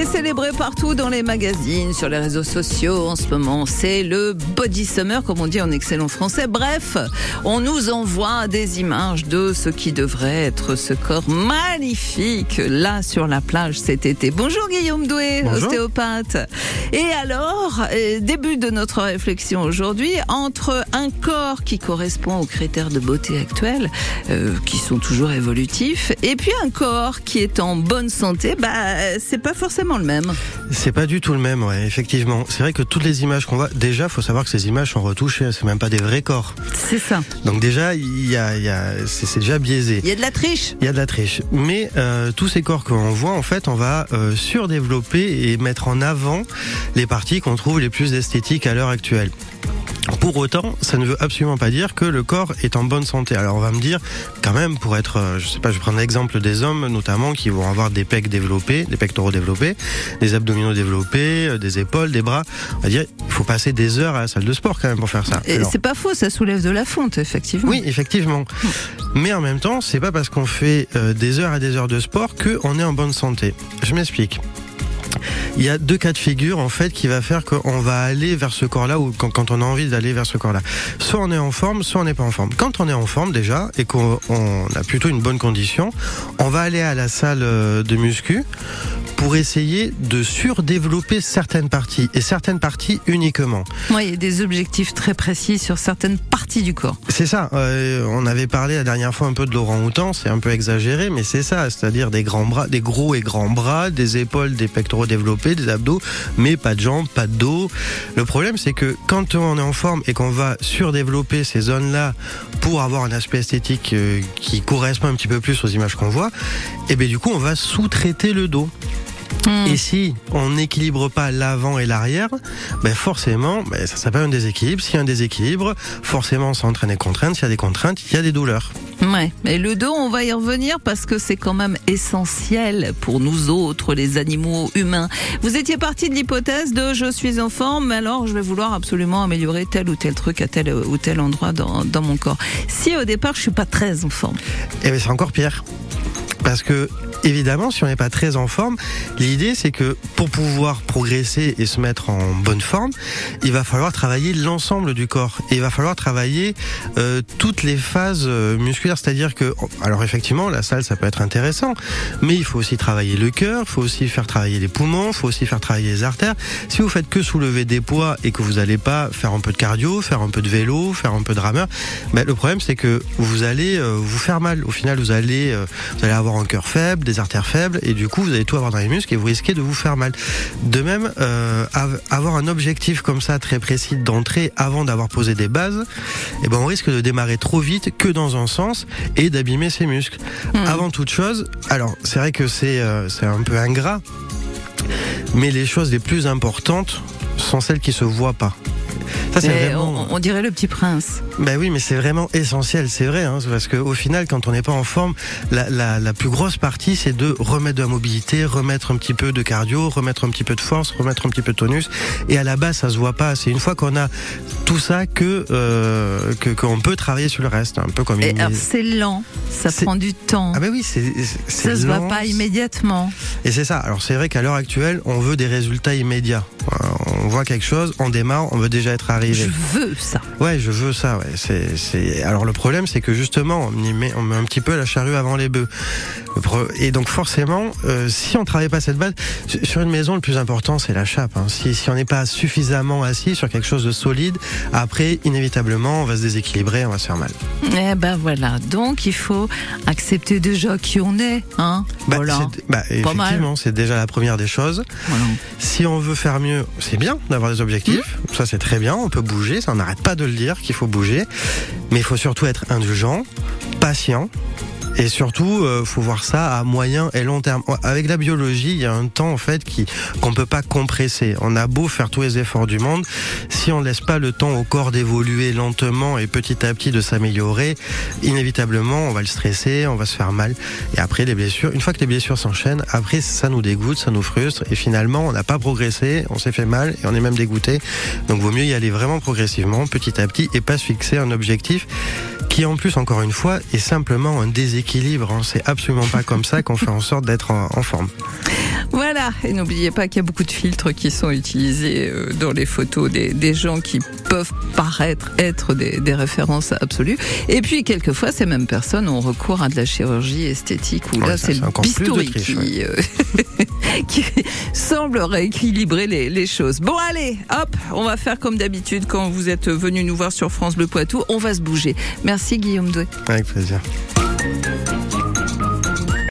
est célébré partout dans les magazines, sur les réseaux sociaux en ce moment. C'est le Body Summer, comme on dit en excellent français. Bref, on nous envoie des images de ce qui devrait être ce corps magnifique là sur la plage cet été. Bonjour Guillaume Doué, ostéopathe. Et alors, euh, début de notre réflexion aujourd'hui, entre un corps qui correspond aux critères de beauté actuels, euh, qui sont toujours évolutifs, et puis un corps qui est en bonne santé, bah, c'est pas forcément le même. C'est pas du tout le même, ouais, effectivement. C'est vrai que toutes les images qu'on voit, déjà, faut savoir que ces images sont retouchées, c'est même pas des vrais corps. C'est ça. Donc déjà, il y a, il y a c'est déjà biaisé. Il y a de la triche. Il y a de la triche. Mais euh, tous ces corps qu'on voit, en fait, on va euh, surdévelopper et mettre en avant les parties qu'on trouve les plus esthétiques à l'heure actuelle. Pour autant, ça ne veut absolument pas dire que le corps est en bonne santé. Alors on va me dire, quand même, pour être, euh, je sais pas, je vais prendre l'exemple des hommes notamment qui vont avoir des pecs développés, des pectoraux développés, des abdominaux développés, euh, des épaules, des bras. On va dire, il faut passer des heures à la salle de sport quand même pour faire ça. Et c'est pas faux, ça soulève de la fonte, effectivement. Oui, effectivement. Mais en même temps, c'est pas parce qu'on fait euh, des heures et des heures de sport qu'on est en bonne santé. Je m'explique il y a deux cas de figure en fait qui va faire qu'on va aller vers ce corps-là ou quand, on a envie d'aller vers ce corps-là. Soit on est en forme, soit on n'est pas en forme. Quand on est en forme déjà et qu'on a plutôt une bonne condition, on va aller à la salle euh, de muscu pour essayer de surdévelopper certaines parties et certaines parties uniquement. Oui, il y a des objectifs très précis sur certaines parties du corps. C'est ça. Euh, on avait parlé la dernière fois un peu de Laurent Houtan, c'est un peu exagéré, mais c'est ça, c'est-à-dire des grands bras, des gros et grands bras, des épaules, des pectoraux développés, des abdos, mais pas de jambes, pas de dos. Le problème, c'est que quand on est en forme et qu'on va surdévelopper ces zones-là pour avoir un aspect esthétique euh, qui correspond un petit peu plus aux images qu'on voit, et eh bien du coup, on va sous-traiter le dos. Hmm. Et si on n'équilibre pas l'avant et l'arrière, ben forcément, ben ça s'appelle un déséquilibre. S'il y a un déséquilibre, forcément, ça entraîne des contraintes. S'il y a des contraintes, il y a des douleurs. Ouais, et le dos, on va y revenir parce que c'est quand même essentiel pour nous autres, les animaux humains. Vous étiez parti de l'hypothèse de je suis en forme, alors je vais vouloir absolument améliorer tel ou tel truc à tel ou tel endroit dans, dans mon corps. Si au départ je suis pas très en forme. Eh ben c'est encore pire. Parce que évidemment, si on n'est pas très en forme, l'idée c'est que pour pouvoir progresser et se mettre en bonne forme, il va falloir travailler l'ensemble du corps et il va falloir travailler euh, toutes les phases euh, musculaires. C'est-à-dire que, alors effectivement, la salle ça peut être intéressant, mais il faut aussi travailler le cœur, il faut aussi faire travailler les poumons, il faut aussi faire travailler les artères. Si vous faites que soulever des poids et que vous n'allez pas faire un peu de cardio, faire un peu de vélo, faire un peu de rameur, ben, le problème c'est que vous allez euh, vous faire mal. Au final, vous allez, vous allez avoir un cœur faible des artères faibles et du coup vous allez tout avoir dans les muscles et vous risquez de vous faire mal. De même, euh, avoir un objectif comme ça très précis d'entrée avant d'avoir posé des bases, eh ben on risque de démarrer trop vite que dans un sens et d'abîmer ses muscles. Hmm. Avant toute chose, alors c'est vrai que c'est euh, c'est un peu ingrat, mais les choses les plus importantes sont celles qui se voient pas on, dirait le petit prince. Ben oui, mais c'est vraiment essentiel, c'est vrai, hein, parce qu'au final, quand on n'est pas en forme, la, plus grosse partie, c'est de remettre de la mobilité, remettre un petit peu de cardio, remettre un petit peu de force, remettre un petit peu de tonus. Et à la base, ça se voit pas. C'est une fois qu'on a tout ça que euh, qu'on peut travailler sur le reste, un peu comme. Et c'est lent, ça prend du temps. Ah ben oui, c'est ça se voit pas immédiatement. Et c'est ça. Alors c'est vrai qu'à l'heure actuelle, on veut des résultats immédiats. On voit quelque chose, on démarre, on veut déjà être arrivé. Je veux ça. Ouais, je veux ça. Ouais. C'est, c'est... Alors le problème, c'est que justement, on, met, on met un petit peu la charrue avant les bœufs. Et donc forcément, euh, si on travaille pas cette base, sur une maison, le plus important, c'est la chape. Hein. Si, si on n'est pas suffisamment assis sur quelque chose de solide, après, inévitablement, on va se déséquilibrer, on va se faire mal. Eh ben voilà. Donc il faut accepter déjà qui on est. Hein bah, bah, effectivement, c'est déjà la première des choses. Si on veut faire mieux, c'est bien d'avoir des objectifs. Mmh. Ça, c'est très bien. On peut bouger. Ça, n'arrête pas de le dire qu'il faut bouger. Mais il faut surtout être indulgent, patient et surtout, euh, faut voir ça à moyen et long terme. Avec la biologie, il y a un temps en fait qui qu'on peut pas compresser. On a beau faire tous les efforts du monde, si on laisse pas le temps au corps d'évoluer lentement et petit à petit de s'améliorer, inévitablement, on va le stresser, on va se faire mal. Et après, les blessures, une fois que les blessures s'enchaînent, après, ça nous dégoûte, ça nous frustre. Et finalement, on n'a pas progressé, on s'est fait mal et on est même dégoûté. Donc, vaut mieux y aller vraiment progressivement, petit à petit, et pas se fixer un objectif qui en plus, encore une fois, est simplement un déséquilibre. Hein. C'est absolument pas comme ça qu'on fait en sorte d'être en, forme. Voilà, et n'oubliez pas qu'il y a beaucoup de filtres qui sont utilisés euh, dans les photos des, des gens qui peuvent paraître être des, des, références absolues. Et puis, quelquefois, ces mêmes personnes ont recours à de la chirurgie esthétique, où Ouais, là, c'est le bistouri triche, qui, ouais. euh, qui semble rééquilibrer les, les choses. Bon, allez, hop, on va faire comme d'habitude quand vous êtes venu nous voir sur France Bleu Poitou. On va se bouger. Merci, Guillaume Doué. Avec plaisir. Thank you.